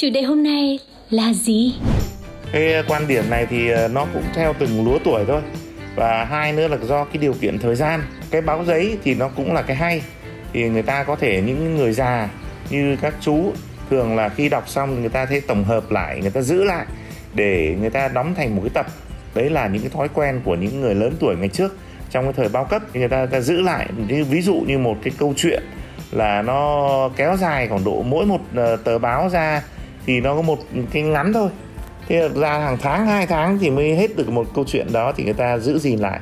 Chủ đề hôm nay là gì? Cái ờ, quan điểm này thì ờ, nó cũng theo từng lứa tuổi thôi. Và hai nữa là do cái điều kiện thời gian. Cái báo giấy thì nó cũng là cái hay. Thì người ta có thể những người già như các chú thường là khi đọc xong người ta thấy tổng hợp lại người ta giữ lại để người ta đóng thành một cái tập. Đấy là những cái thói quen của những người lớn tuổi ngày trước. Trong cái thời bao cấp thì người ta, ta giữ lại. Như ví dụ như một cái câu chuyện là nó kéo dài khoảng độ mỗi một ờ, tờ báo ra thì nó có một cái ngắn thôi. Thế là ra hàng tháng, hai tháng thì mới hết được một câu chuyện đó thì người ta giữ gìn lại.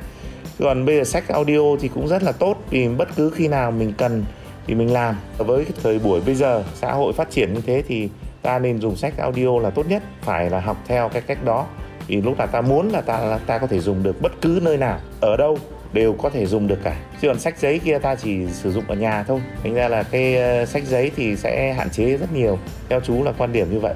Còn bây giờ sách audio thì cũng rất là tốt vì bất cứ khi nào mình cần thì mình làm. Với cái thời buổi bây giờ, xã hội phát triển như thế thì ta nên dùng sách audio là tốt nhất, phải là học theo cái cách đó. Vì lúc nào ta muốn là ta là ta có thể dùng được bất cứ nơi nào, ở đâu đều có thể dùng được cả. Chứ còn sách giấy kia ta chỉ sử dụng ở nhà thôi. Thành ra là cái ờ, sách giấy thì sẽ hạn chế rất nhiều. Theo chú là quan điểm như vậy.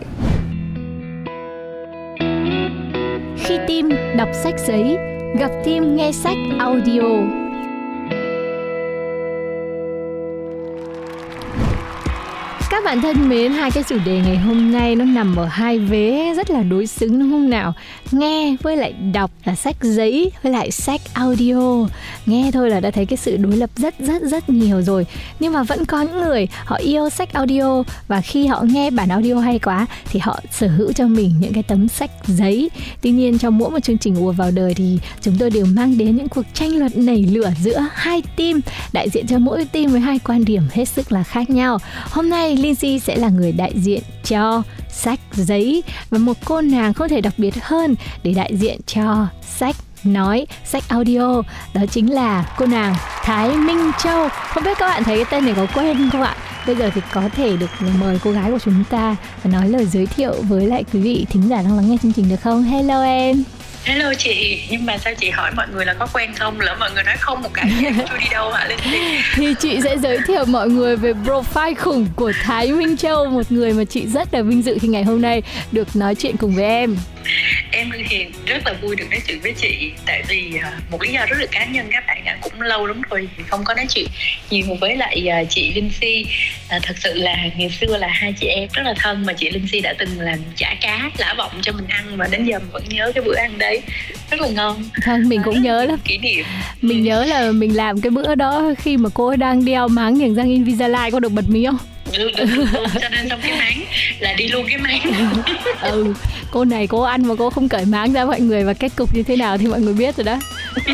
Khi tim đọc sách giấy, gặp tim nghe sách audio. Các bạn thân mến, hai cái chủ đề ngày hôm nay nó nằm ở hai vế rất là đối xứng đúng không nào? Nghe với lại đọc là sách giấy với lại sách audio. Nghe thôi là đã thấy cái sự đối lập rất rất rất nhiều rồi. Nhưng mà vẫn có những người họ yêu sách audio và khi họ nghe bản audio hay quá thì họ sở hữu cho mình những cái tấm sách giấy. Tuy nhiên trong mỗi một chương trình ùa vào đời thì chúng tôi đều mang đến những cuộc tranh luận nảy lửa giữa hai team đại diện cho mỗi team với hai quan điểm hết sức là khác nhau. Hôm nay Lindsay sẽ là người đại diện cho sách giấy và một cô nàng không thể đặc biệt hơn để đại diện cho sách nói, sách audio. Đó chính là cô nàng Thái Minh Châu. Không biết các bạn thấy cái tên này có quen không ạ? Bây giờ thì có thể được mời cô gái của chúng ta và nói lời giới thiệu với lại quý vị thính giả đang lắng nghe chương trình được không? Hello em. Hello chị, nhưng mà sao chị hỏi mọi người là có quen không? Lỡ mọi người nói không một cái chưa đi đâu hả Linh thì chị sẽ giới thiệu mọi người về profile khủng của Thái Minh Châu một người mà chị rất là vinh dự khi ngày hôm nay được nói chuyện cùng với em. Em thì rất là vui được nói chuyện với chị Tại vì à, một lý do rất là cá nhân các bạn ạ Cũng lâu lắm rồi không có nói chuyện nhiều với lại à, chị Linh Si. À, Thật sự là ngày xưa là hai chị em rất là thân Mà chị Linh Si đã từng làm chả cá, lã vọng cho mình ăn Và đến giờ mình vẫn nhớ cái bữa ăn đấy Rất là ngon. Vâng, mình cũng nhớ lắm. Kỷ niệm. Mình nhớ là mình làm cái bữa đó khi mà cô ấy đang đeo máng nhường răng Invisalign có được bật mí không? Ừ, được, cho nên trong cái máng là đi luôn cái máng. Ừ cô này cô ăn mà cô không cởi máng ra mọi người và kết cục như thế nào thì mọi người biết rồi đó.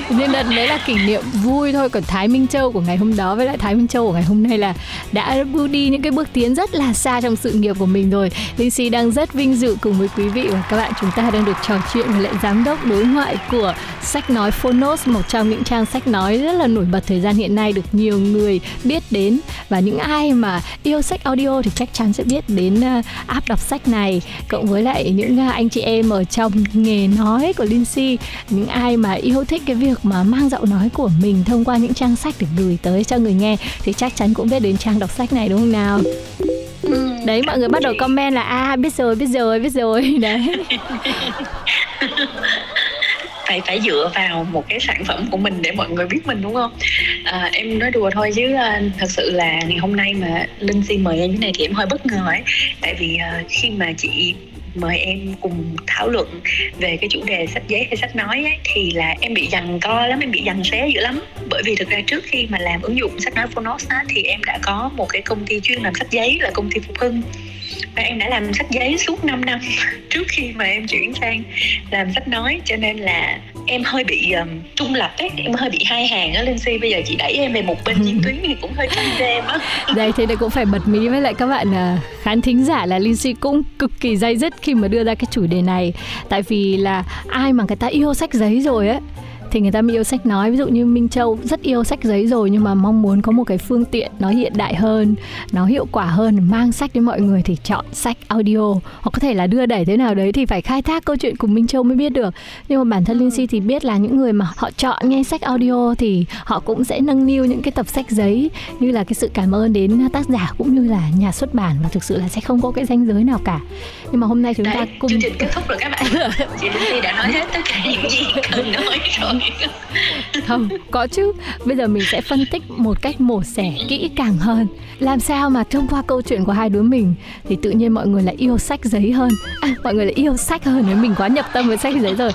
Nên đợt đấy là kỷ niệm vui thôi còn Thái Minh Châu của ngày hôm đó với lại Thái Minh Châu của ngày hôm nay là đã bước đi những cái bước tiến rất là xa trong sự nghiệp của mình rồi. Linh Si đang rất vinh dự cùng với quý vị và các bạn chúng ta đang được trò chuyện với lại giám đốc đối ngoại của sách nói Phonos một trong những trang sách nói rất là nổi bật thời gian hiện nay được nhiều người biết đến. Và những ai mà yêu sách audio thì chắc chắn sẽ biết đến uh, app đọc sách này. Cộng với lại những uh, anh chị em ở trong nghề nói của Linh Si những ai mà yêu thích cái việc mà mang giọng nói của mình thông qua những trang sách được gửi tới cho người nghe thì chắc chắn cũng biết đến trang đọc sách này đúng không nào? Đấy mọi người bắt đầu comment là a à, biết rồi biết rồi biết rồi. Đấy phải phải dựa vào một cái sản phẩm của mình để mọi người biết mình đúng không? À, em nói đùa thôi chứ à, thật sự là ngày hôm nay mà linh xin mời em như này thì em hơi bất ngờ ấy. Tại vì uh, khi mà chị mời em cùng thảo luận về cái chủ đề sách giấy hay sách nói ấy, thì là em bị dằn co lắm em bị dằn xé dữ lắm. Bởi vì thực ra trước khi mà làm ứng dụng sách nói phonos á, thì em đã có một cái công ty chuyên làm sách giấy là công ty phục hưng. Và em đã làm sách giấy suốt 5 năm trước khi mà em chuyển sang làm sách nói. Cho nên là em hơi bị um, trung lập ấy em hơi bị hai hàng á linh si bây giờ chị đẩy em về một bên chiến tuyến thì cũng hơi căng cho em á. Đây thế này cũng phải bật mí với lại các bạn uh, khán thính giả là Linh Si cũng cực kỳ dây dứt khi mà đưa ra cái chủ đề này. Tại vì là ai mà người ta yêu sách giấy rồi ấy thì người ta mới yêu sách nói. Ví dụ như Minh Châu rất yêu sách giấy rồi nhưng mà mong muốn có một cái phương tiện nó hiện đại hơn nó hiệu quả hơn mang sách đến mọi người thì chọn sách audio. Hoặc có thể là đưa đẩy thế nào đấy thì phải khai thác câu chuyện của Minh Châu mới biết được. Nhưng mà bản thân Linh Si thì biết là những người mà họ chọn nghe sách audio thì họ cũng sẽ nâng niu những cái tập sách giấy như là cái sự cảm ơn đến tác giả cũng như là nhà xuất bản. Và thực sự là sẽ không có cái danh giới nào cả. Nhưng mà hôm nay chúng Đấy, ta cùng chương trình kết thúc rồi các bạn. Chị Linh Thi đã nói hết tất cả những gì cần nói rồi không có chứ. Bây giờ mình sẽ phân tích một cách mổ xẻ kỹ càng hơn. Làm sao mà thông qua câu chuyện của hai đứa mình thì tự nhiên mọi người lại yêu sách giấy hơn? À, mọi người lại yêu sách hơn. Nếu mình quá nhập tâm với sách giấy rồi.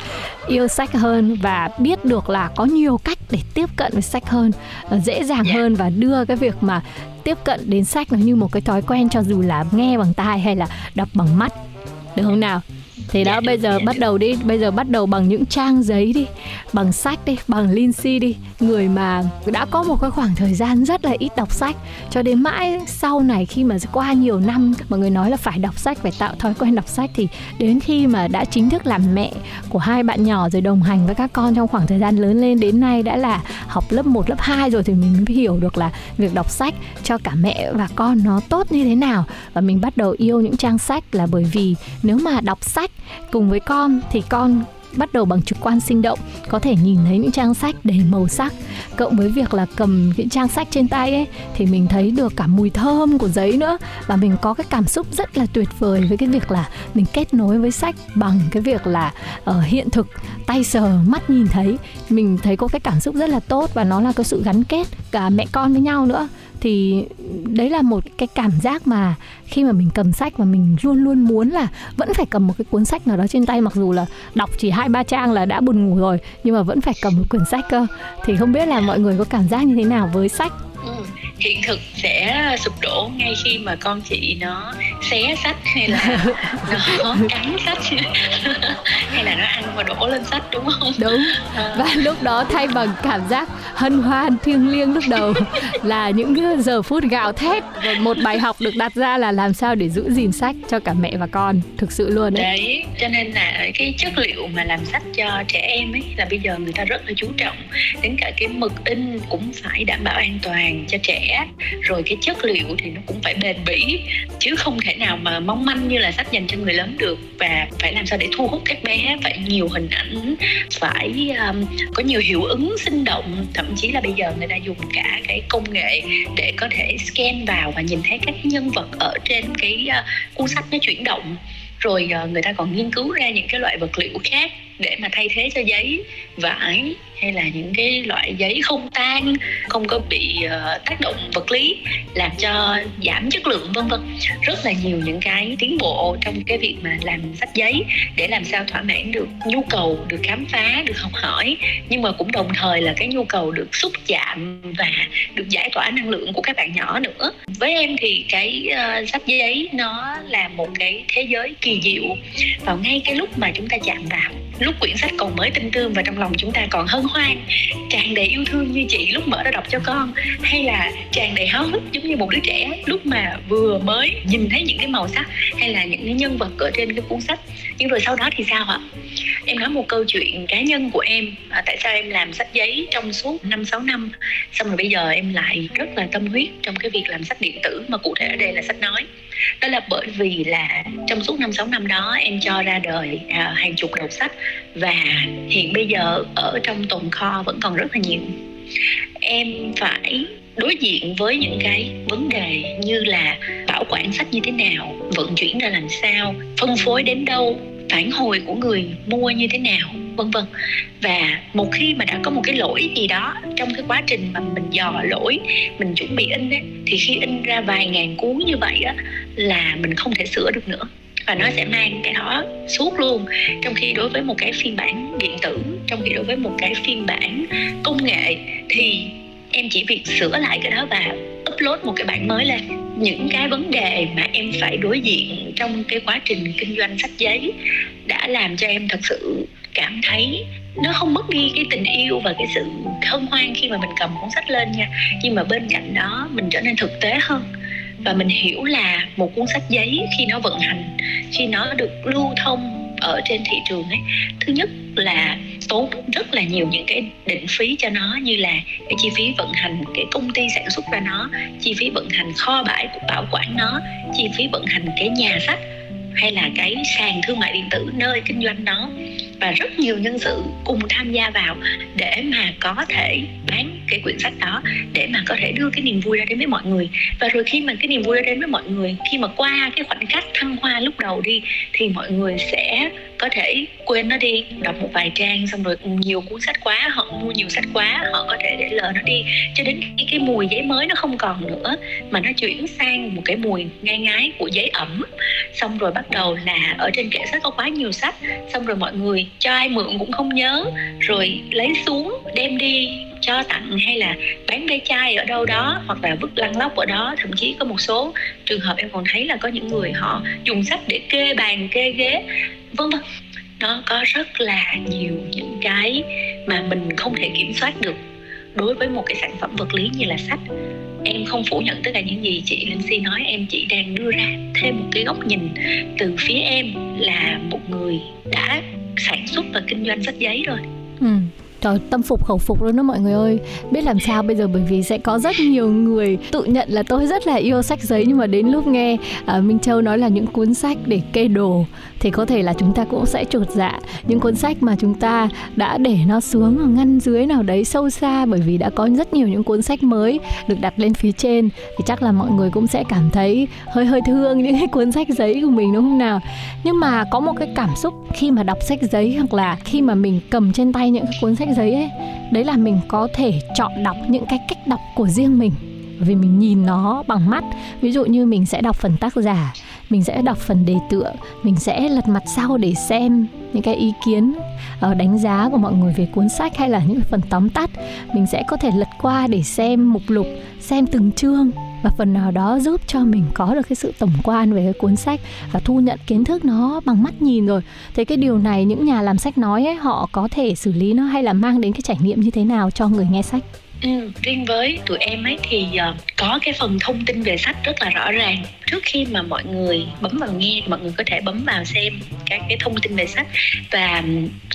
Yêu sách hơn và biết được là có nhiều cách để tiếp cận với sách hơn ờ, dễ dàng Dạ. hơn và đưa cái việc mà tiếp cận đến sách nó như một cái thói quen cho dù là nghe bằng tai hay là đọc bằng mắt. Được không nào thì đó bây giờ dạ, bắt đầu đi bây giờ bắt đầu bằng những trang giấy đi bằng sách đi bằng Lindsay đi. Người mà đã có một cái khoảng thời gian rất là ít đọc sách cho đến mãi sau này khi mà qua nhiều năm mọi người nói là phải đọc sách phải tạo thói quen đọc sách thì đến khi mà đã chính thức làm mẹ của hai bạn nhỏ rồi đồng hành với các con trong khoảng thời gian lớn lên đến nay đã là học lớp 1, lớp 2 rồi thì mình mới hiểu được là việc đọc sách cho cả mẹ và con nó tốt như thế nào. Và mình bắt đầu yêu những trang sách là bởi vì nếu mà đọc sách cùng với con thì con bắt đầu bằng trực quan sinh động, có thể nhìn thấy những trang sách đầy màu sắc. Cộng với việc là cầm những trang sách trên tay ấy, thì mình thấy được cả mùi thơm của giấy nữa. Và mình có cái cảm xúc rất là tuyệt vời với cái việc là mình kết nối với sách bằng cái việc là ở hiện thực, tay sờ, mắt nhìn thấy. Mình thấy có cái cảm xúc rất là tốt và nó là cái sự gắn kết cả mẹ con với nhau nữa thì đấy là một cái cảm giác mà khi mà mình cầm sách và mình luôn luôn muốn là vẫn phải cầm một cái cuốn sách nào đó trên tay, mặc dù là đọc chỉ hai, ba trang là đã buồn ngủ rồi, nhưng mà vẫn phải cầm một quyển sách cơ. Thì không biết là mọi người có cảm giác như thế nào với sách? Ừ hiện thực sẽ sụp đổ ngay khi mà con chị nó xé sách hay là nó cắn sách. Hay là nó ăn và đổ lên sách đúng không? Đúng. À, và lúc đó thay bằng cảm giác hân hoan thiêng liêng lúc đầu là những giờ phút gào thét. Và một bài học được đặt ra là làm sao để giữ gìn sách cho cả mẹ và con thực sự luôn đấy đấy cho nên là cái chất liệu mà làm sách cho trẻ em ấy là bây giờ người ta rất là chú trọng. Đến cả cái mực in cũng phải đảm bảo an toàn cho trẻ rồi cái chất liệu thì nó cũng phải bền bỉ chứ không thể nào mà mong manh như là sách dành cho người lớn được. Và phải làm sao để thu hút các bé phải nhiều hình ảnh phải um, có nhiều hiệu ứng sinh động. Thậm chí là bây giờ người ta dùng cả cái công nghệ để có thể scan vào và nhìn thấy các nhân vật ở trên cái uh, cuốn sách nó chuyển động. Rồi uh, người ta còn nghiên cứu ra những cái loại vật liệu khác để mà thay thế cho giấy vải hay là những cái loại giấy không tan không có bị uh, tác động vật lý làm cho giảm chất lượng vân vân. Rất là nhiều những cái tiến bộ trong cái việc mà làm sách giấy để làm sao thỏa mãn được nhu cầu được khám phá được học hỏi. Nhưng mà cũng đồng thời là cái nhu cầu được xúc chạm và được giải tỏa năng lượng của các bạn nhỏ nữa. Với em thì cái uh, sách giấy nó là một cái thế giới kỳ diệu. Vào ngay cái lúc mà chúng ta chạm vào lúc quyển sách còn mới tinh tươm và trong lòng chúng ta còn hân hoan tràn đầy yêu thương như chị lúc mở ra đọc cho con hay là tràn đầy háo hức giống như một đứa trẻ lúc mà vừa mới nhìn thấy những cái màu sắc hay là những cái nhân vật ở trên cái cuốn sách. Nhưng rồi sau đó thì sao ạ? Em nói một câu chuyện cá nhân của em à, tại sao em làm sách giấy trong suốt năm sáu năm xong rồi bây giờ em lại rất là tâm huyết trong cái việc làm sách điện tử mà cụ thể ở đây là sách nói. Đó là bởi vì là trong suốt năm sáu năm đó em cho ra đời à, hàng chục đầu sách và hiện bây giờ ở trong tồn kho vẫn còn rất là nhiều. Em phải đối diện với những cái vấn đề như là bảo quản sách như thế nào, vận chuyển ra làm sao, phân phối đến đâu, phản hồi của người mua như thế nào vân vân. Và một khi mà đã có một cái lỗi gì đó trong cái quá trình mà mình dò lỗi mình chuẩn bị in ấy, thì khi in ra vài ngàn cuốn như vậy á là mình không thể sửa được nữa. Và nó sẽ mang cái đó suốt luôn. Trong khi đối với một cái phiên bản điện tử trong khi đối với một cái phiên bản công nghệ thì em chỉ việc sửa lại cái đó và upload một cái bản mới lên. Những cái vấn đề mà em phải đối diện trong cái quá trình kinh doanh sách giấy đã làm cho em thật sự cảm thấy nó không mất đi cái tình yêu và cái sự hân hoan khi mà mình cầm cuốn sách lên nha. Nhưng mà bên cạnh đó, mình trở nên thực tế hơn. Và mình hiểu là một cuốn sách giấy khi nó vận hành, khi nó được lưu thông ở trên thị trường ấy, thứ nhất là tốn rất là nhiều những cái định phí cho nó, như là cái chi phí vận hành cái công ty sản xuất ra nó, chi phí vận hành kho bãi bảo quản nó, chi phí vận hành cái nhà sách, hay là cái sàn thương mại điện tử nơi kinh doanh nó và rất nhiều nhân sự cùng tham gia vào để mà có thể bán cái quyển sách đó, để mà có thể đưa cái niềm vui ra đến với mọi người. Và rồi khi mà cái niềm vui ra đến với mọi người, khi mà qua cái khoảnh khắc thăng hoa lúc đầu đi, thì mọi người sẽ có thể quên nó đi. Đọc một vài trang xong rồi ừ, nhiều cuốn sách quá, họ mua nhiều sách quá, họ có thể để lờ nó đi. Cho đến khi cái mùi giấy mới nó không còn nữa, mà nó chuyển sang một cái mùi ngai ngái của giấy ẩm. Xong rồi bắt đầu là ở trên kệ sách có quá nhiều sách. Xong rồi mọi người, cho ai mượn cũng không nhớ. Rồi lấy xuống, đem đi, cho tặng hay là bán ve chai ở đâu đó hoặc là vứt lăn lóc ở đó. Thậm chí có một số trường hợp em còn thấy là có những người họ dùng sách để kê bàn, kê ghế vân vân. Nó có rất là nhiều những cái mà mình không thể kiểm soát được đối với một cái sản phẩm vật lý như là sách. Em không phủ nhận tất cả những gì chị Linh Si nói, em chỉ đang đưa ra thêm một cái góc nhìn từ phía em là một người đã sản xuất và kinh doanh sách giấy rồi. Ừ. Trời, tâm phục khẩu phục luôn đó mọi người ơi. Biết làm sao bây giờ bởi vì sẽ có rất nhiều người tự nhận là tôi rất là yêu sách giấy. Nhưng mà đến lúc nghe à, Minh Châu nói là những cuốn sách để kê đồ Thì có thể là chúng ta cũng sẽ trột dạ. Những cuốn sách mà chúng ta đã để nó xuống ở ngăn dưới nào đấy sâu xa Bởi vì đã có rất nhiều những cuốn sách mới được đặt lên phía trên Thì chắc là mọi người cũng sẽ cảm thấy hơi hơi thương những cái cuốn sách giấy của mình đúng không nào? Nhưng mà có một cái cảm xúc khi mà đọc sách giấy Hoặc là khi mà mình cầm trên tay những cái cuốn sách giấy ấy, đấy là mình có thể chọn đọc những cái cách đọc của riêng mình. Vì mình nhìn nó bằng mắt. Ví dụ như mình sẽ đọc phần tác giả mình sẽ đọc phần đề tựa, mình sẽ lật mặt sau để xem những cái ý kiến ờ, đánh giá của mọi người về cuốn sách hay là những phần tóm tắt. Mình sẽ có thể lật qua để xem mục lục, xem từng chương và phần nào đó giúp cho mình có được cái sự tổng quan về cái cuốn sách và thu nhận kiến thức nó bằng mắt nhìn rồi. Thế cái điều này những nhà làm sách nói ấy, họ có thể xử lý nó hay là mang đến cái trải nghiệm như thế nào cho người nghe sách? Ừ, riêng với tụi em ấy thì uh, có cái phần thông tin về sách rất là rõ ràng. Trước khi mà mọi người bấm vào nghe mọi người có thể bấm vào xem các cái thông tin về sách. Và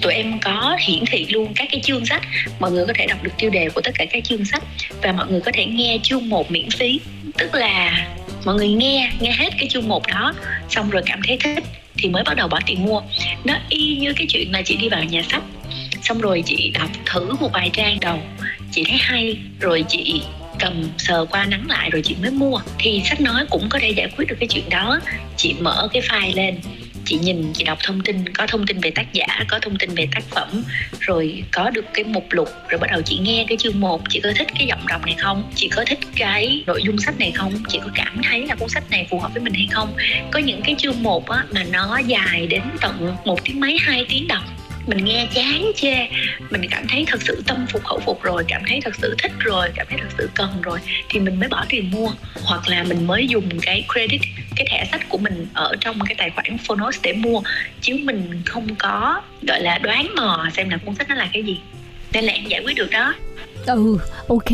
tụi em có hiển thị luôn các cái chương sách. Mọi người có thể đọc được tiêu đề của tất cả các chương sách. Và mọi người có thể nghe chương một miễn phí. Tức là mọi người nghe nghe hết cái chương một đó xong rồi cảm thấy thích thì mới bắt đầu bỏ tiền mua. Nó y như cái chuyện là chị đi vào nhà sách xong rồi chị đọc thử một vài trang đầu chị thấy hay, rồi chị cầm sờ qua nắng lại rồi chị mới mua. Thì sách nói cũng có thể giải quyết được cái chuyện đó. Chị mở cái file lên, chị nhìn, chị đọc thông tin, có thông tin về tác giả, có thông tin về tác phẩm, rồi có được cái mục lục, rồi bắt đầu chị nghe cái chương một. Chị có thích cái giọng đọc này không? Chị có thích cái nội dung sách này không? Chị có cảm thấy là cuốn sách này phù hợp với mình hay không? Có những cái chương một á mà nó dài đến tận một tiếng mấy, hai tiếng đọc mình nghe chán chê. Mình cảm thấy thật sự tâm phục, khẩu phục rồi, cảm thấy thật sự thích rồi, cảm thấy thật sự cần rồi, thì mình mới bỏ tiền mua. Hoặc là mình mới dùng cái credit, cái thẻ sách của mình ở trong cái tài khoản Phonos để mua. Chứ mình không có, gọi là, đoán mò xem là cuốn sách nó là cái gì. Nên là em giải quyết được đó ừ ok.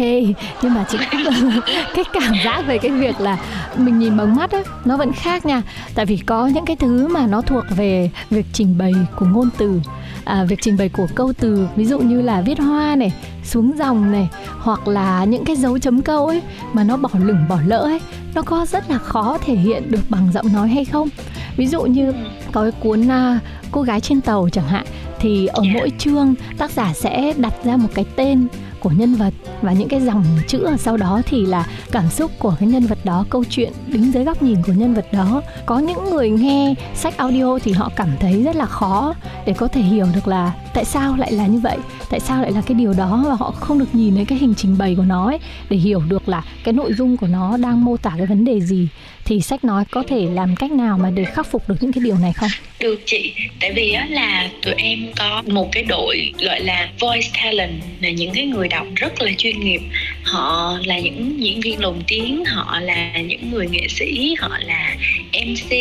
Nhưng mà chỉ cái cảm giác về cái việc là mình nhìn bằng mắt á nó vẫn khác nha. Tại vì có những cái thứ mà nó thuộc về việc trình bày của ngôn từ à, việc trình bày của câu từ. Ví dụ như là viết hoa này xuống dòng này hoặc là những cái dấu chấm câu ấy mà nó bỏ lửng bỏ lỡ ấy nó có rất là khó thể hiện được bằng giọng nói hay không? Ví dụ như có cái cuốn uh, cô gái trên tàu chẳng hạn thì ở mỗi chương tác giả sẽ đặt ra một cái tên của nhân vật và những cái dòng chữ ở sau đó thì là cảm xúc của cái nhân vật đó, câu chuyện đứng dưới góc nhìn của nhân vật đó. Có những người nghe sách audio thì họ cảm thấy rất là khó để có thể hiểu được là tại sao lại là như vậy, tại sao lại là cái điều đó và họ không được nhìn thấy cái hình trình bày của nó ấy để hiểu được là cái nội dung của nó đang mô tả cái vấn đề gì thì sách nói có thể làm cách nào mà để khắc phục được những cái điều này không? Được chị. Tại vì á là tụi em có một cái đội gọi là voice talent là những cái người đọc rất là chuyên nghiệp. Họ là những diễn viên lồng tiếng họ là những người nghệ sĩ họ là mc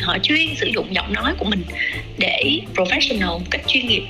họ chuyên sử dụng giọng nói của mình để professional một cách chuyên nghiệp.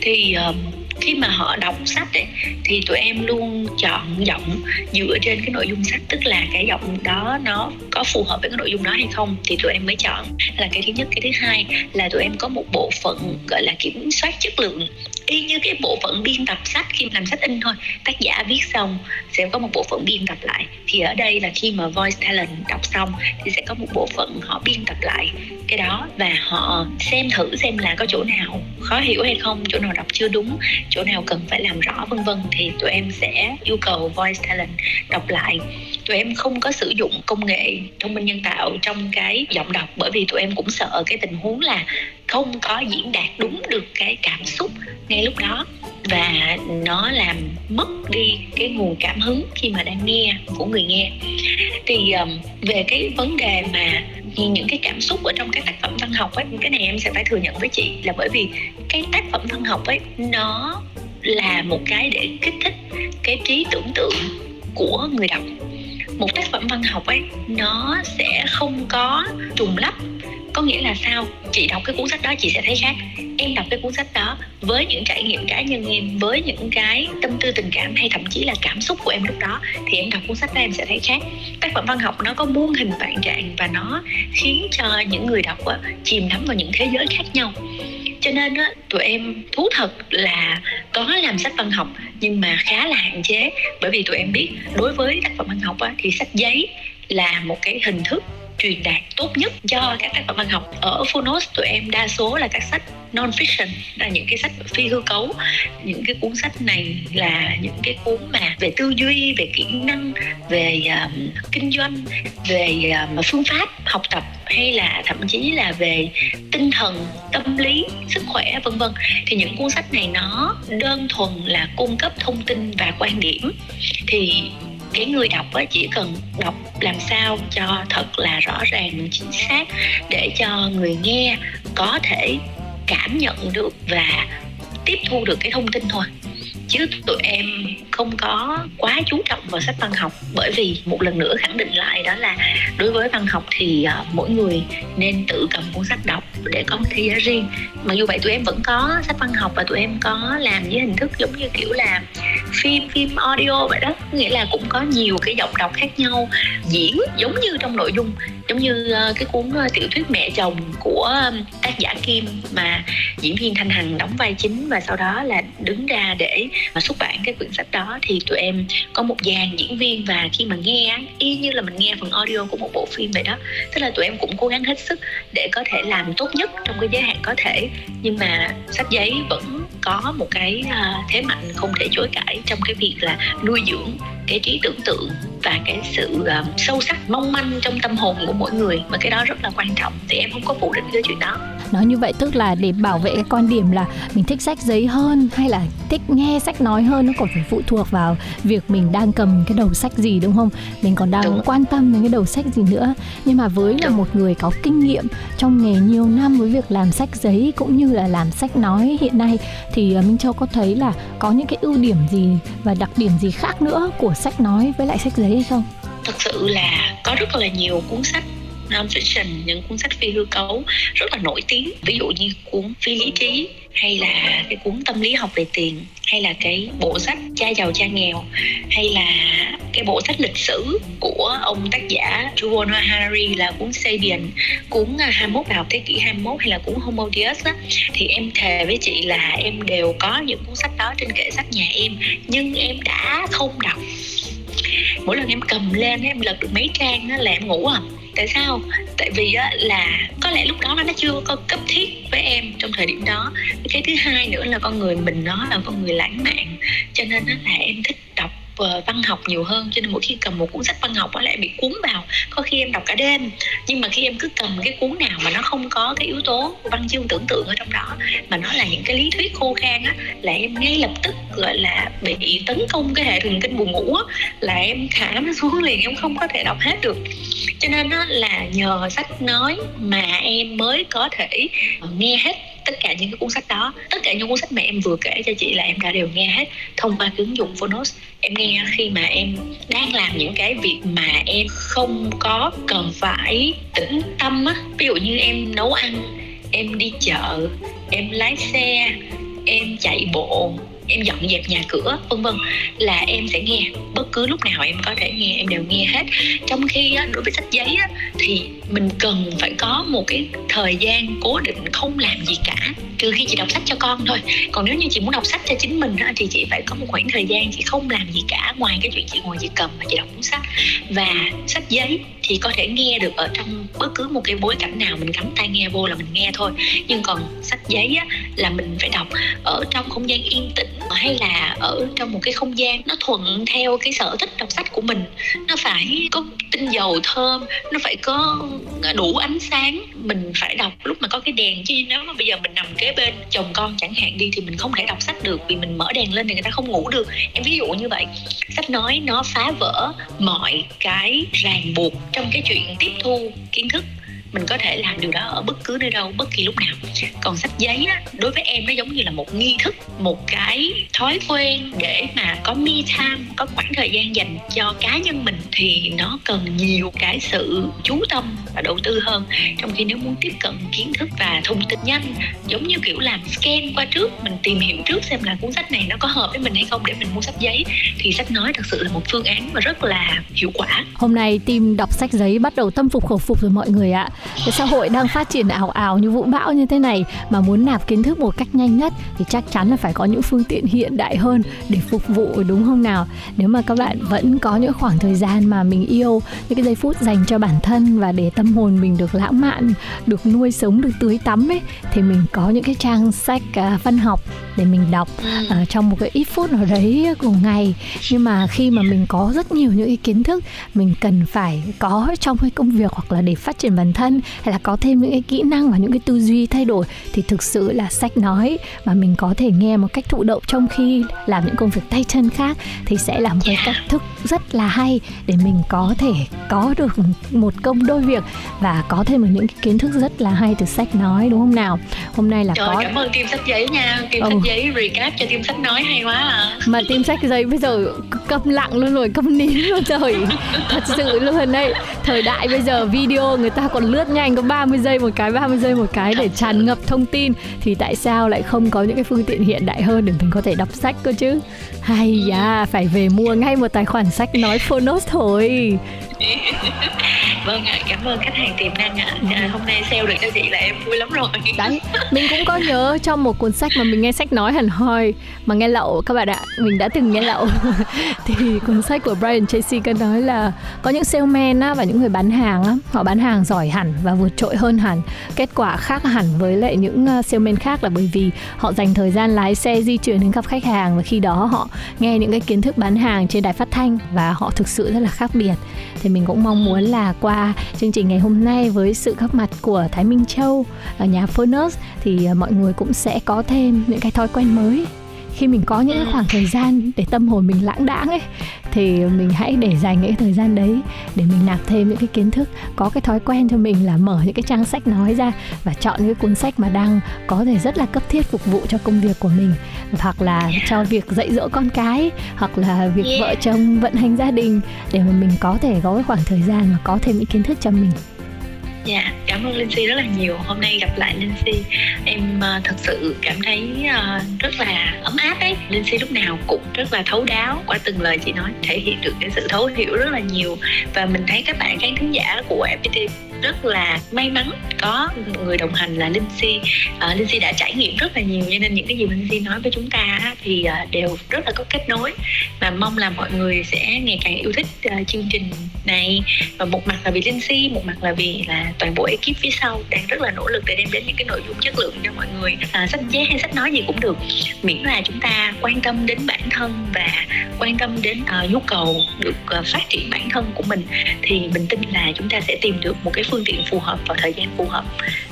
Thì uh, khi mà họ đọc sách ấy, thì tụi em luôn chọn giọng dựa trên cái nội dung sách tức là cái giọng đó nó có phù hợp với cái nội dung đó hay không thì tụi em mới chọn. Là cái thứ nhất. Cái thứ hai là tụi em có một bộ phận gọi là kiểm soát chất lượng y như cái bộ phận biên tập sách, khi làm sách in thôi, tác giả viết xong sẽ có một bộ phận biên tập lại. Thì ở đây là khi mà voice talent đọc xong thì sẽ có một bộ phận họ biên tập lại cái đó và họ xem thử xem là có chỗ nào khó hiểu hay không, chỗ nào đọc chưa đúng, chỗ nào cần phải làm rõ, vân vân. Thì tụi em sẽ yêu cầu voice talent đọc lại. Tụi em không có sử dụng công nghệ thông minh nhân tạo trong cái giọng đọc bởi vì tụi em cũng sợ cái tình huống là không có diễn đạt đúng được cái cảm xúc ngay lúc đó. Và nó làm mất đi cái nguồn cảm hứng khi mà đang nghe của người nghe. Thì um, về cái vấn đề mà những cái cảm xúc ở trong cái tác phẩm văn học ấy cái này em sẽ phải thừa nhận với chị là bởi vì cái tác phẩm văn học ấy nó là một cái để kích thích cái trí tưởng tượng của người đọc. Một tác phẩm văn học ấy nó sẽ không có trùng lắp có nghĩa là sao? Chị đọc cái cuốn sách đó chị sẽ thấy khác. Em đọc cái cuốn sách đó với những trải nghiệm cá nhân em với những cái tâm tư tình cảm hay thậm chí là cảm xúc của em lúc đó thì em đọc cuốn sách đó em sẽ thấy khác. Tác phẩm văn học nó có muôn hình vạn trạng và nó khiến cho những người đọc á, chìm đắm vào những thế giới khác nhau. Cho nên á, tụi em thú thật là có làm sách văn học nhưng mà khá là hạn chế. Bởi vì tụi em biết đối với tác phẩm văn học á, thì sách giấy là một cái hình thức truyền đạt tốt nhất cho các tác phẩm văn học. Ở Phonos tụi em đa số là các sách non fiction là những cái sách phi hư cấu. Những cái cuốn sách này là những cái cuốn mà về tư duy về kỹ năng về um, kinh doanh về um, phương pháp học tập hay là thậm chí là về tinh thần tâm lý sức khỏe vân vân. Thì những cuốn sách này nó đơn thuần là cung cấp thông tin và quan điểm. Thì cái người đọc á, chỉ cần đọc làm sao cho thật là rõ ràng, chính xác, để cho người nghe có thể cảm nhận được và tiếp thu được cái thông tin thôi chứ tụi em không có quá chú trọng vào sách văn học bởi vì một lần nữa khẳng định lại đó là đối với văn học thì uh, mỗi người nên tự cầm cuốn sách đọc để có một thế giới riêng. Mặc dù vậy tụi em vẫn có sách văn học và tụi em có làm với hình thức giống như kiểu là phim phim audio vậy đó. Nghĩa là cũng có nhiều cái giọng đọc khác nhau diễn giống như trong nội dung giống như uh, cái cuốn uh, tiểu thuyết mẹ chồng của um, tác giả kim mà diễn viên thanh hằng đóng vai chính và sau đó là đứng ra để mà xuất bản cái quyển sách đó thì tụi em có một dàn diễn viên và khi mà nghe y như là mình nghe phần audio của một bộ phim vậy đó tức là tụi em cũng cố gắng hết sức để có thể làm tốt nhất trong cái giới hạn có thể. Nhưng mà sách giấy vẫn có một cái à, thế mạnh không thể chối cãi trong cái việc là nuôi dưỡng cái trí tưởng tượng và cái sự uh, sâu sắc mong manh trong tâm hồn của mỗi người. Và cái đó rất là quan trọng thì em không có phủ định cái chuyện đó nói như vậy tức là để bảo vệ cái quan điểm là mình thích sách giấy hơn hay là thích nghe sách nói hơn nó còn phải phụ thuộc vào việc mình đang cầm cái đầu sách gì đúng không? Mình còn đang đúng. quan tâm đến cái đầu sách gì nữa. Nhưng mà với là một người có kinh nghiệm trong nghề nhiều năm với việc làm sách giấy cũng như là làm sách nói hiện nay thì ờ, minh châu có thấy là có những cái ưu điểm gì và đặc điểm gì khác nữa của sách nói với lại sách giấy hay không? Thật sự là có rất là nhiều cuốn sách non-fiction những cuốn sách phi hư cấu rất là nổi tiếng. Ví dụ như cuốn phi lý trí, hay là cái cuốn tâm lý học về tiền, hay là cái bộ sách cha giàu cha nghèo, hay là cái bộ sách lịch sử của ông tác giả Yuval Noah Harari là cuốn Sapiens, cuốn à, 21 bài học thế kỷ 21 hay là cuốn Homo Deus á. Thì em thề với chị là em đều có những cuốn sách đó trên kệ sách nhà em, nhưng em đã không đọc. Mỗi lần em cầm lên, em lật được mấy trang là em ngủ à tại sao? Tại vì á, là có lẽ lúc đó nó chưa có cấp thiết với em trong thời điểm đó. Cái thứ hai nữa là con người mình nó là con người lãng mạn cho nên là em thích đọc Ờ, văn học nhiều hơn, cho nên mỗi khi cầm một cuốn sách văn học có lẽ bị cuốn vào. Có khi em đọc cả đêm, nhưng mà khi em cứ cầm cái cuốn nào mà nó không có cái yếu tố văn chương tưởng tượng ở trong đó, mà nó là những cái lý thuyết khô khan á, là em ngay lập tức, gọi là, bị tấn công cái hệ thần kinh buồn ngủ á, là em thả nó xuống liền, em không có thể đọc hết được. Cho nên nó là nhờ sách nói mà em mới có thể ờ, nghe hết tất cả những cái cuốn sách đó. Tất cả những cuốn sách mà em vừa kể cho chị là em đã đều nghe hết thông qua cái ứng dụng Phonos. Em nghe khi mà em đang làm những cái việc mà em không có cần phải tĩnh tâm á. Ví dụ như em nấu ăn, em đi chợ, em lái xe, em chạy bộ em dọn dẹp nhà cửa vân vân là em sẽ nghe. Bất cứ lúc nào em có thể nghe em đều nghe hết. Trong khi á, đối với sách giấy á, thì mình cần phải có một cái thời gian cố định không làm gì cả trừ khi chị đọc sách cho con thôi. Còn nếu như chị muốn đọc sách cho chính mình á, thì chị phải có một khoảng thời gian chị không làm gì cả ngoài cái chuyện chị ngồi chị cầm và chị đọc cuốn sách. Và sách giấy thì có thể nghe được ở trong bất cứ một cái bối cảnh nào mình cắm tai nghe vô là mình nghe thôi. Nhưng còn sách giấy á, là mình phải đọc ở trong không gian yên tĩnh hay là ở trong một cái không gian nó thuận theo cái sở thích đọc sách của mình. Nó phải có tinh dầu thơm nó phải có đủ ánh sáng. Mình phải đọc lúc mà có cái đèn chứ nếu mà bây giờ mình nằm kế bên chồng con chẳng hạn đi thì mình không thể đọc sách được vì mình mở đèn lên thì người ta không ngủ được. Em ví dụ như vậy sách nói nó phá vỡ mọi cái ràng buộc trong cái chuyện tiếp thu kiến thức mình có thể làm điều đó ở bất cứ nơi đâu bất kỳ lúc nào. Còn sách giấy á, đối với em nó giống như là một nghi thức một cái thói quen để mà có me time có khoảng thời gian dành cho cá nhân mình thì nó cần nhiều cái sự chú tâm và đầu tư hơn. Trong khi nếu muốn tiếp cận kiến thức và thông tin nhanh giống như kiểu làm scan qua trước mình tìm hiểu trước xem là cuốn sách này nó có hợp với mình hay không để mình mua sách giấy thì sách nói thật sự là một phương án mà rất là hiệu quả. Hôm nay team đọc sách giấy bắt đầu tâm phục khẩu phục rồi mọi người ạ cái xã hội đang phát triển ảo ảo như vũ bão như thế này mà muốn nạp kiến thức một cách nhanh nhất thì chắc chắn là phải có những phương tiện hiện đại hơn để phục vụ đúng không nào? Nếu mà các bạn vẫn có những khoảng thời gian mà mình yêu những cái giây phút dành cho bản thân và để tâm hồn mình được lãng mạn được nuôi sống được tưới tắm ấy thì mình có những cái trang sách uh, văn học để mình đọc uh, trong một cái ít phút nào đấy của ngày. Nhưng mà khi mà mình có rất nhiều những cái kiến thức mình cần phải có trong cái công việc hoặc là để phát triển bản thân hay là có thêm những cái kỹ năng và những cái tư duy thay đổi thì thực sự là sách nói mà mình có thể nghe một cách thụ động trong khi làm những công việc tay chân khác thì sẽ là một cái cách thức rất là hay để mình có thể có được một công đôi việc và có thêm được những cái kiến thức rất là hay từ sách nói đúng không nào? Hôm nay là Trời, có cảm ơn team sách giấy nha. Team Ừ. sách giấy recap cho team sách nói hay quá à. Mà team sách giấy bây giờ câm lặng luôn rồi câm nín luôn trời thật sự luôn đấy. Thời đại bây giờ video người ta còn lướt nhanh có 30 giây một cái 30 giây một cái để tràn ngập thông tin. Thì tại sao lại không có những cái phương tiện hiện đại hơn để mình có thể đọc sách cơ chứ? Hay da phải về mua ngay một tài khoản sách nói phonos thôi. Vâng ạ cảm ơn khách hàng tiềm năng ạ. À, hôm nay sale được cho chị là em vui lắm rồi. Đấy mình cũng có nhớ trong một cuốn sách mà mình nghe sách nói hẳn hoi mà nghe lậu các bạn ạ mình đã từng nghe lậu. Thì cuốn sách của Brian Tracy có nói là có những salesman á, và những người bán hàng á, họ bán hàng giỏi hẳn và vượt trội hơn hẳn. Kết quả khác hẳn với lại những ờ, siêu men khác là bởi vì họ dành thời gian lái xe di chuyển đến gặp khách hàng và khi đó họ nghe những cái kiến thức bán hàng trên đài phát thanh và họ thực sự rất là khác biệt. Thì mình cũng mong muốn là qua chương trình ngày hôm nay với sự góp mặt của Thái Minh Châu ở nhà Phonos thì ờ, mọi người cũng sẽ có thêm những cái thói quen mới khi mình có những cái khoảng thời gian để tâm hồn mình lãng đãng ấy thì mình hãy để dành những cái thời gian đấy để mình nạp thêm những cái kiến thức có cái thói quen cho mình là mở những cái trang sách nói ra và chọn những cái cuốn sách mà đang có thể rất là cấp thiết phục vụ cho công việc của mình. Hoặc là cho việc dạy dỗ con cái hoặc là việc vợ chồng vận hành gia đình để mà mình có thể có cái khoảng thời gian mà có thêm những kiến thức cho mình Dạ, cảm ơn Linh Si rất là nhiều. Hôm nay gặp lại Linh Si, em uh, thật sự cảm thấy uh, rất là ấm áp ấy. Linh Si lúc nào cũng rất là thấu đáo qua từng lời chị nói, thể hiện được cái sự thấu hiểu rất là nhiều. Và mình thấy các bạn khán thính giả của FPT rất là may mắn có một người đồng hành là Linh Si. à, Linh Si đã trải nghiệm rất là nhiều cho nên những cái gì Linh Si nói với chúng ta á, thì à, đều rất là có kết nối. Và mong là mọi người sẽ ngày càng yêu thích à, chương trình này. Và một mặt là vì Linh Si một mặt là vì là toàn bộ ekip phía sau đang rất là nỗ lực để đem đến những cái nội dung chất lượng cho mọi người. À, sách giấy hay sách nói gì cũng được. Miễn là chúng ta quan tâm đến bản thân và quan tâm đến à, nhu cầu được à, phát triển bản thân của mình thì mình tin là chúng ta sẽ tìm được một cái phương tiện phù hợp vào thời gian phù hợp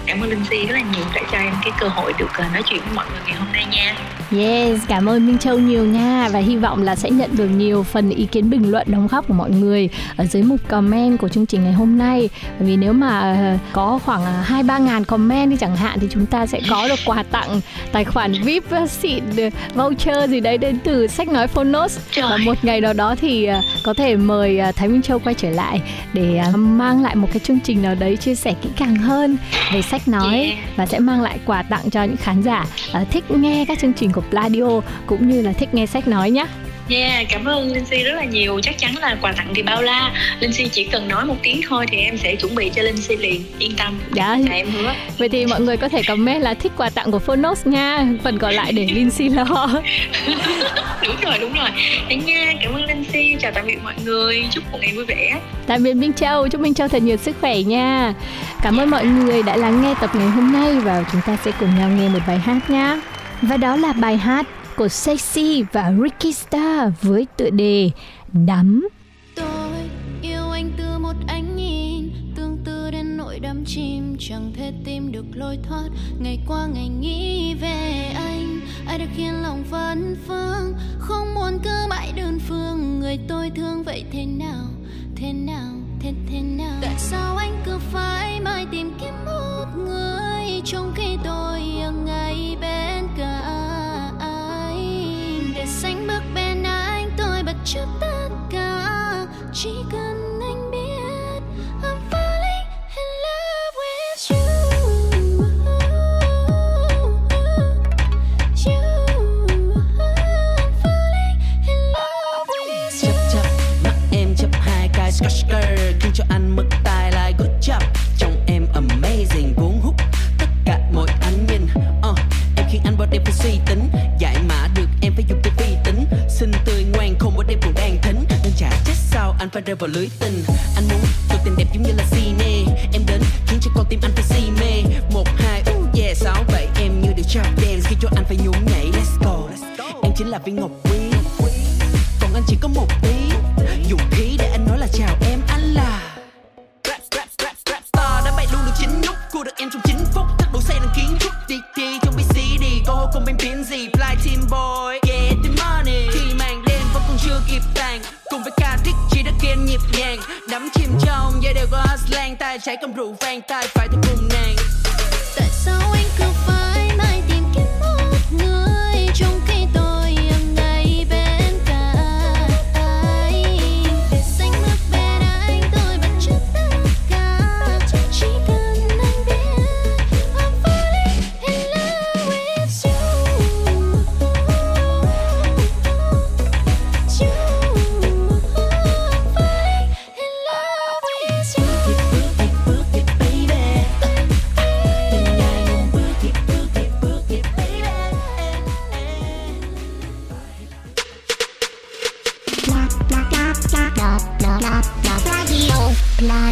cảm ơn Linh Si rất là nhiều đã cho em cái cơ hội được à, nói chuyện với mọi người ngày hôm nay nha. Yes, cảm ơn Minh Châu nhiều nha. Và hy vọng là sẽ nhận được nhiều phần ý kiến bình luận đóng góp của mọi người ở dưới mục comment của chương trình ngày hôm nay. Vì nếu mà ờ, có khoảng ờ, hai ba ngàn comment đi chẳng hạn thì chúng ta sẽ có được quà tặng tài khoản VIP xịn voucher gì đấy đến từ sách nói Phonos. Và một ngày nào đó thì có thể mời Thái Minh Châu quay trở lại để mang lại một cái chương trình nào đấy chia sẻ kỹ càng hơn về sách nói và sẽ mang lại quà tặng cho những khán giả thích nghe các chương trình của Pladio cũng như là thích nghe sách nói nhé. Yeah, cảm ơn Linh Si rất là nhiều. Chắc chắn là quà tặng thì bao la. Linh Si chỉ cần nói một tiếng thôi thì em sẽ chuẩn bị cho Linh Si liền. Yên tâm. Dạ. Dạ em hứa. Vậy thì mọi người có thể comment là thích quà tặng của Phonos nha. Phần còn lại để Linh Si lo. đúng rồi, đúng rồi. Thế nha, cảm ơn Linh Si. Chào tạm biệt mọi người. Chúc một ngày vui vẻ. Tạm biệt Minh Châu. Chúc Minh Châu thật nhiều sức khỏe nha. Cảm ơn mọi người đã lắng nghe tập ngày hôm nay và chúng ta sẽ cùng nhau nghe một bài hát nha. Và đó là bài hát của Sexy và Ricky Star với tựa đề Đắm. Tôi yêu anh từ một ánh nhìn, tương tư đến nỗi đắm chìm, chẳng thể tìm được lối thoát. Ngày qua ngày nghĩ về anh, ai đã khiến lòng vấn vương không muốn cứ mãi đơn phương, người tôi thương vậy thế nào? Thế nào, thế thế nào? Tại sao anh cứ phải mãi tìm kiếm một người? Trong khi tôi e yêu ngay sánh bước bên anh tôi bất chấp tất cả. Chỉ cần và phải rơi vào lưới tình. Anh muốn tôi tình đẹp giống như là cine. Em đến khiến cho con tim anh phải si mê. Một, hai uh yeah, sáu vậy em như được trap dance. Khi cho anh phải nhún nhảy. Let's go em chính là viên ngọc.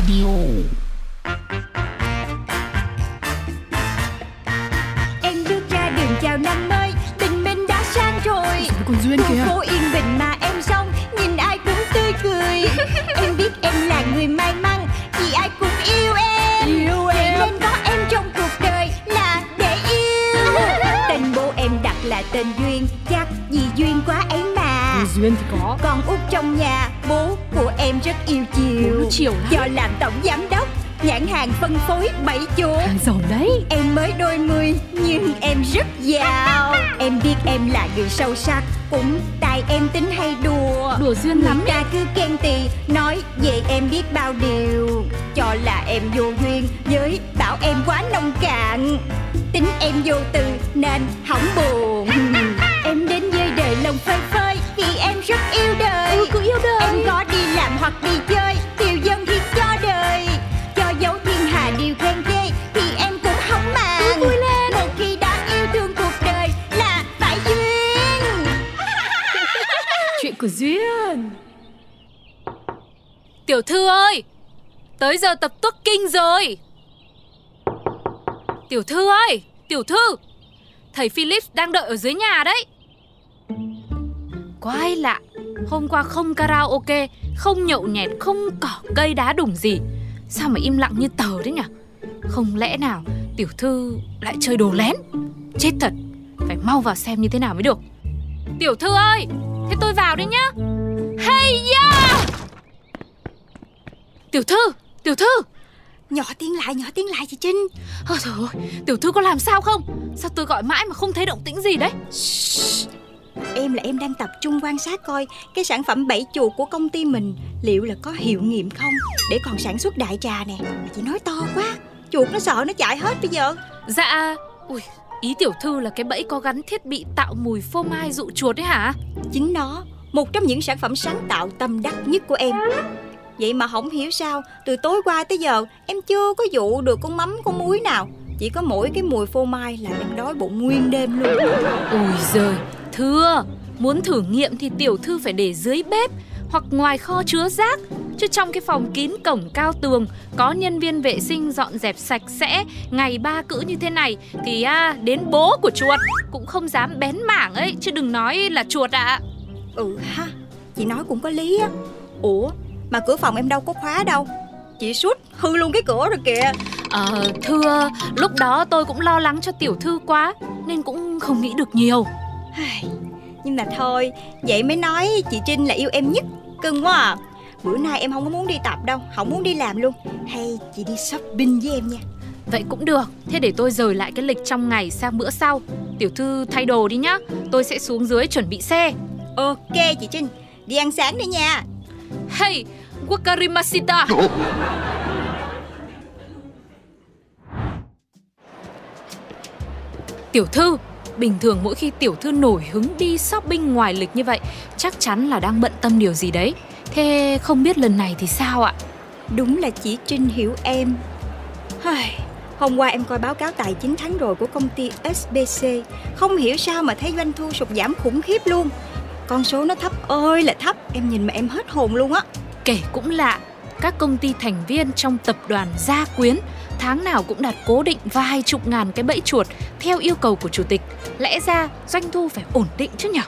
Em phân phối bảy chỗ. Giàu đấy. Em mới đôi mươi nhưng em rất giàu. Em biết em là người sâu sắc Cũng tại em tính hay đùa. Đùa duyên lắm Người ta cứ khen tì của duyên. Tiểu thư ơi Tới giờ tập tuất kinh rồi. Tiểu thư ơi Tiểu thư Thầy Philip đang đợi ở dưới nhà đấy. Quái lạ Hôm qua không karaoke Không nhậu nhẹt Không cỏ cây đá đủng gì. Sao mà im lặng như tờ đấy nhỉ Không lẽ nào Tiểu thư lại chơi đồ lén? Chết thật Phải mau vào xem như thế nào mới được. Tiểu thư ơi Thế tôi vào đây nhá. Hey ya Tiểu thư Tiểu thư. Nhỏ tiếng lại, nhỏ tiếng lại chị Trinh. Ôi trời ơi Tiểu thư có làm sao không? Sao tôi gọi mãi mà không thấy động tĩnh gì đấy? Em là em đang tập trung quan sát coi Cái sản phẩm bẫy chuột của công ty mình Liệu là có hiệu nghiệm không Để còn sản xuất đại trà nè. Mà chị nói to quá Chuột nó sợ nó chạy hết bây giờ. Dạ. Ui Ý tiểu thư là cái bẫy có gắn thiết bị tạo mùi phô mai dụ chuột đấy hả? Chính nó Một trong những sản phẩm sáng tạo tâm đắc nhất của em. Vậy mà không hiểu sao Từ tối qua tới giờ Em chưa có dụ được con mắm con muối nào. Chỉ có mỗi cái mùi phô mai là em đói bụng nguyên đêm luôn. Ôi giời Thưa Muốn thử nghiệm thì tiểu thư phải để dưới bếp Hoặc ngoài kho chứa rác. Chứ trong cái phòng kín cổng cao tường Có nhân viên vệ sinh dọn dẹp sạch sẽ Ngày ba cữ như thế này Thì à, đến bố của chuột Cũng không dám bén mảng ấy Chứ đừng nói là chuột ạ. Ừ ha Chị nói cũng có lý á. Ủa mà cửa phòng em đâu có khóa đâu. Chị sút hư luôn cái cửa rồi kìa. Ờ thưa Lúc đó tôi cũng lo lắng cho tiểu thư quá Nên cũng không nghĩ được nhiều Nhưng mà thôi Vậy mới nói chị Trinh là yêu em nhất. Cưng quá à. Bữa nay em không có muốn đi tập đâu Không muốn đi làm luôn. Hay chị đi shopping với em nha. Vậy cũng được Thế để tôi rời lại cái lịch trong ngày sang bữa sau. Tiểu thư thay đồ đi nhá Tôi sẽ xuống dưới chuẩn bị xe. Ok chị Trinh Đi ăn sáng đi nha. Hey Wakarimashita Tiểu thư Bình thường mỗi khi tiểu thư nổi hứng đi shopping ngoài lịch như vậy Chắc chắn là đang bận tâm điều gì đấy. Thế không biết lần này thì sao ạ? Đúng là chị Trinh hiểu em. Hôm qua em coi báo cáo tài chính tháng rồi của công ty SBC Không hiểu sao mà thấy doanh thu sụt giảm khủng khiếp luôn. Con số nó thấp ơi là thấp Em nhìn mà em hết hồn luôn á. Kể cũng lạ Các công ty thành viên trong tập đoàn Gia Quyến Tháng nào cũng đặt cố định vài chục ngàn cái bẫy chuột Theo yêu cầu của chủ tịch. Lẽ ra doanh thu phải ổn định chứ nhở?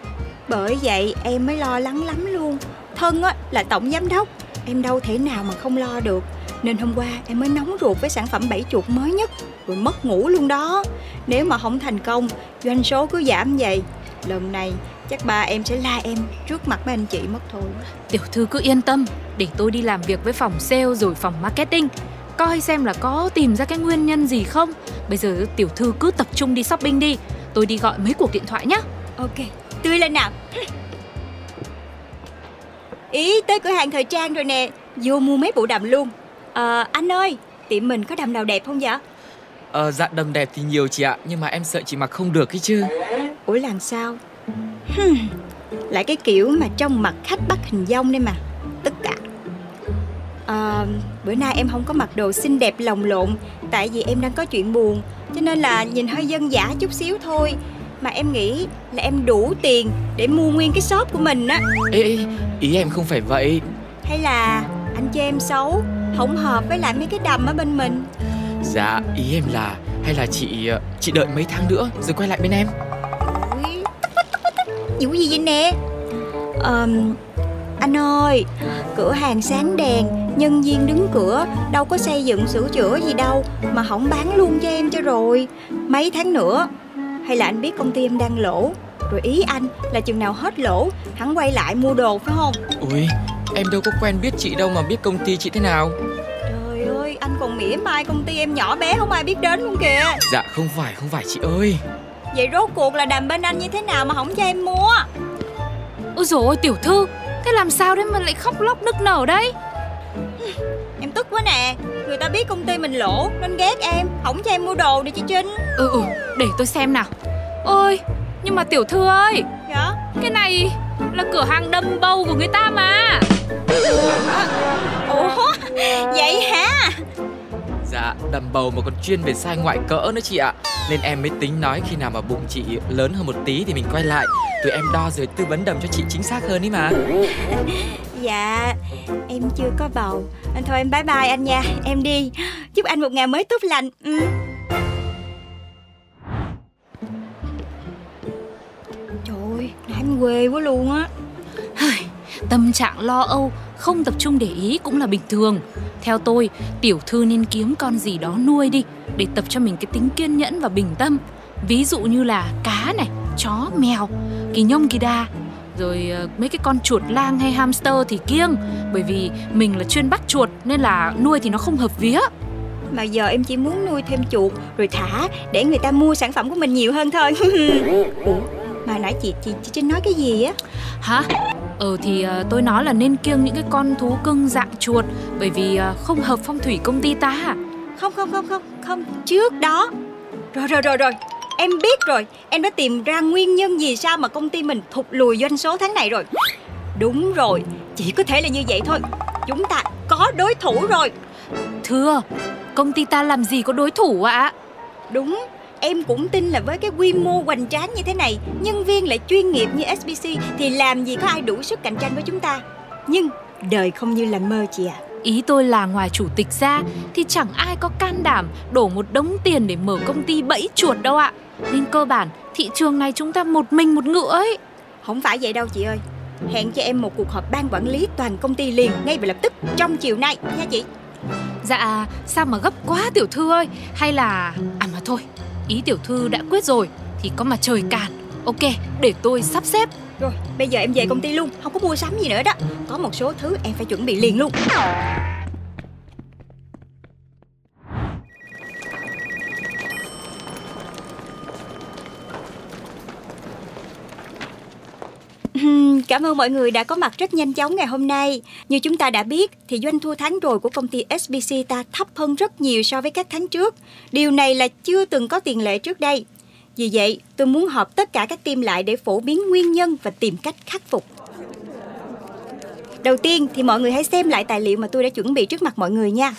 Bởi vậy em mới lo lắng lắm luôn. Thân á là tổng giám đốc. Em đâu thể nào mà không lo được. Nên hôm qua em mới nóng ruột với sản phẩm bẫy chuột mới nhất. Rồi mất ngủ luôn đó. Nếu mà không thành công Doanh số cứ giảm vậy. Lần này chắc ba em sẽ la em trước mặt mấy anh chị mất thôi. Tiểu thư cứ yên tâm Để tôi đi làm việc với phòng sale rồi phòng marketing Coi xem là có tìm ra cái nguyên nhân gì không. Bây giờ tiểu thư cứ tập trung đi shopping đi. Tôi đi gọi mấy cuộc điện thoại nhé Ok, tươi lên nào. Ý tới cửa hàng thời trang rồi nè. Vô mua mấy bộ đầm luôn. Ờ anh ơi Tiệm mình có đầm nào đẹp không vậy? Ờ dạ đầm đẹp thì nhiều chị ạ Nhưng mà em sợ chị mặc không được ấy chứ. Ủa làm sao? Hmm. Lại cái kiểu mà trong mặt khách bắt hình dong đây mà. Tất cả à, Bữa nay em không có mặc đồ xinh đẹp lồng lộn Tại vì em đang có chuyện buồn Cho nên là nhìn hơi dân dã chút xíu thôi. Mà em nghĩ là em đủ tiền Để mua nguyên cái shop của mình á. Ê, ê ý em không phải vậy. Hay là anh chê em xấu Không hợp với lại mấy cái đầm ở bên mình? Dạ ý em là Hay là chị ờ, chị đợi mấy tháng nữa Rồi quay lại bên em? Ui, Vụ gì vậy nè? Ờm, Anh ơi Cửa hàng sáng đèn Nhân viên đứng cửa Đâu có xây dựng sửa chữa gì đâu Mà không bán luôn cho em cho rồi. Mấy tháng nữa Hay là anh biết công ty em đang lỗ? Rồi ý anh là chừng nào hết lỗ Hắn quay lại mua đồ phải không? Ui em đâu có quen biết chị đâu mà biết công ty chị thế nào. Trời ơi anh còn mỉa mai công ty em nhỏ bé không ai biết đến luôn kìa. Dạ không phải không phải chị ơi. Vậy rốt cuộc là đàm bên anh như thế nào mà không cho em mua? Ôi dồi ôi tiểu thư Thế làm sao đấy mà lại khóc lóc nức nở đấy? Em tức quá nè. Người ta biết công ty mình lỗ Nên ghét em. Không cho em mua đồ đi chị Trinh. Ừ ừ để tôi xem nào. Ôi nhưng mà tiểu thư ơi. Dạ? Cái này là cửa hàng đâm bầu của người ta mà. Ủa? Vậy hả Dạ đầm bầu mà còn chuyên về sai ngoại cỡ nữa chị ạ. Nên em mới tính nói khi nào mà bụng chị lớn hơn một tí thì mình quay lại. Tụi em đo rồi tư vấn đầm cho chị chính xác hơn ý mà. Dạ Em chưa có bầu. Anh Thôi em bye bye anh nha. Em đi. Chúc anh một ngày mới tốt lành. Ừ. Trời ơi Nãy em quê quá luôn á. Tâm trạng lo âu Không tập trung để ý cũng là bình thường. Theo tôi Tiểu thư nên kiếm con gì đó nuôi đi Để tập cho mình cái tính kiên nhẫn và bình tâm. Ví dụ như là cá này chó, mèo, kỳ nhông, kỳ đà. Rồi ờ, mấy cái con chuột lang hay hamster thì kiêng bởi vì mình là chuyên bắt chuột nên là nuôi thì nó không hợp vía. Mà giờ em chỉ muốn nuôi thêm chuột Rồi thả để người ta mua sản phẩm của mình nhiều hơn thôi. Ủa mà nãy chị chị chị nói cái gì á? Hả ờ thì ờ, tôi nói là nên kiêng những cái con thú cưng dạng chuột bởi vì ờ, không hợp phong thủy công ty ta Không không không không không Trước đó. Rồi rồi rồi rồi Em biết rồi. Em đã tìm ra nguyên nhân vì sao mà công ty mình thụt lùi doanh số tháng này rồi. Đúng rồi Chỉ có thể là như vậy thôi. Chúng ta có đối thủ rồi. Thưa công ty ta làm gì có đối thủ ạ? Đúng Em cũng tin là với cái quy mô hoành tráng như thế này Nhân viên lại chuyên nghiệp như SBC Thì làm gì có ai đủ sức cạnh tranh với chúng ta. Nhưng đời không như là mơ chị ạ. Ý tôi là ngoài chủ tịch ra thì chẳng ai có can đảm đổ một đống tiền để mở công ty bẫy chuột đâu ạ. Nên cơ bản thị trường này chúng ta một mình một ngựa ấy. Không phải vậy đâu chị ơi. Hẹn cho em một cuộc họp ban quản lý toàn công ty liền Ngay và lập tức trong chiều nay nha chị. Dạ sao mà gấp quá tiểu thư ơi. Hay là À mà thôi Ý tiểu thư đã quyết rồi, Thì có mà trời cản Ok, để tôi sắp xếp. Rồi, bây giờ em về công ty luôn, Không có mua sắm gì nữa đó. Có một số thứ em phải chuẩn bị liền luôn. Cảm ơn mọi người đã có mặt rất nhanh chóng ngày hôm nay. Như chúng ta đã biết thì doanh thu tháng rồi của công ty SBC ta thấp hơn rất nhiều so với các tháng trước. Điều này là chưa từng có tiền lệ trước đây. Vì vậy, tôi muốn họp tất cả các team lại để phổ biến nguyên nhân và tìm cách khắc phục. Đầu tiên thì mọi người hãy xem lại tài liệu mà tôi đã chuẩn bị trước mặt mọi người nha.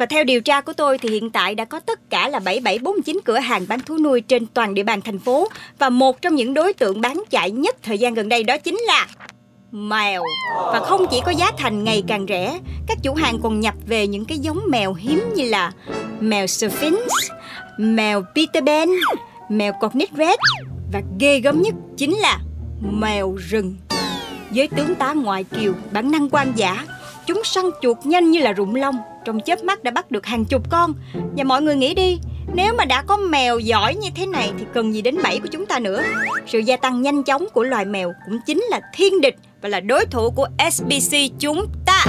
Và theo điều tra của tôi thì hiện tại đã có tất cả là 7749 cửa hàng bán thú nuôi trên toàn địa bàn thành phố và một trong những đối tượng bán chạy nhất thời gian gần đây đó chính là mèo. Và không chỉ có giá thành ngày càng rẻ, các chủ hàng còn nhập về những cái giống mèo hiếm như là mèo Sphinx, mèo Peter Pan, mèo Cornish Red và ghê gớm nhất chính là mèo rừng. Với tướng tá ngoại kiều, bản năng quan giả, chúng săn chuột nhanh như là rụng lông, trong chớp mắt đã bắt được hàng chục con. Và mọi người nghĩ đi, nếu mà đã có mèo giỏi như thế này thì cần gì đến bẫy của chúng ta nữa. Sự gia tăng nhanh chóng của loài mèo cũng chính là thiên địch và là đối thủ của SBC chúng ta.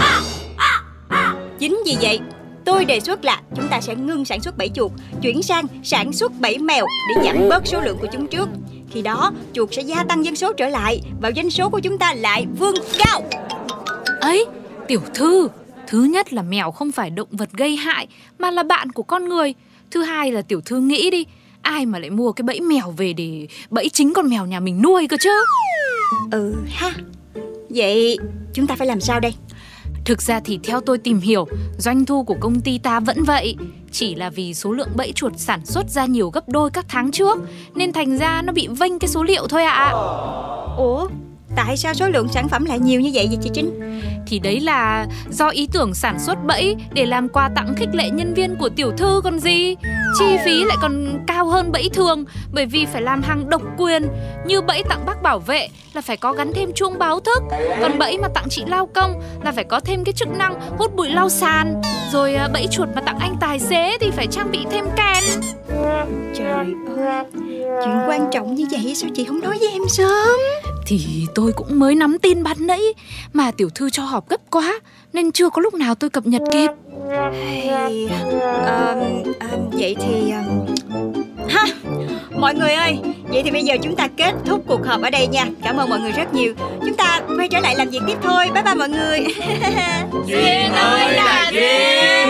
Chính vì vậy, tôi đề xuất là chúng ta sẽ ngưng sản xuất bẫy chuột, chuyển sang sản xuất bẫy mèo để giảm bớt số lượng của chúng trước. Khi đó, chuột sẽ gia tăng dân số trở lại và doanh số của chúng ta lại vươn cao. Ấy tiểu thư. Thứ nhất là mèo không phải động vật gây hại Mà là bạn của con người. Thứ hai là tiểu thư nghĩ đi Ai mà lại mua cái bẫy mèo về để bẫy chính con mèo nhà mình nuôi cơ chứ? Ừ ha. Vậy chúng ta phải làm sao đây? Thực ra thì theo tôi tìm hiểu Doanh thu của công ty ta vẫn vậy. Chỉ là vì số lượng bẫy chuột sản xuất ra nhiều gấp đôi các tháng trước Nên thành ra nó bị vênh cái số liệu thôi ạ. Ủa, tại sao số lượng sản phẩm lại nhiều như vậy vậy chị Trinh? Thì đấy là do ý tưởng sản xuất bẫy Để làm quà tặng khích lệ nhân viên của tiểu thư còn gì Chi phí lại còn cao hơn bẫy thường Bởi vì phải làm hàng độc quyền Như bẫy tặng bác bảo vệ là phải có gắn thêm chuông báo thức Còn bẫy mà tặng chị lao công là phải có thêm cái chức năng hút bụi lau sàn Rồi à, bẫy chuột mà tặng anh tài xế thì phải trang bị thêm kèn Trời ơi, chuyện quan trọng như vậy sao chị không nói với em sớm? Thì tôi cũng mới nắm tin ban nãy Mà tiểu thư cho họp gấp quá Nên chưa có lúc nào tôi cập nhật kịp. Hay, ờm, ờm, vậy thì ờm, ha mọi người ơi vậy thì bây giờ chúng ta kết thúc cuộc họp ở đây nha. Cảm ơn mọi người rất nhiều. Chúng ta quay trở lại làm việc tiếp thôi. Bye bye mọi người. Duyên ơi là duyên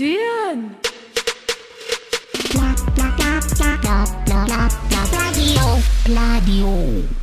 Chuyện của duyên Radio. Radio.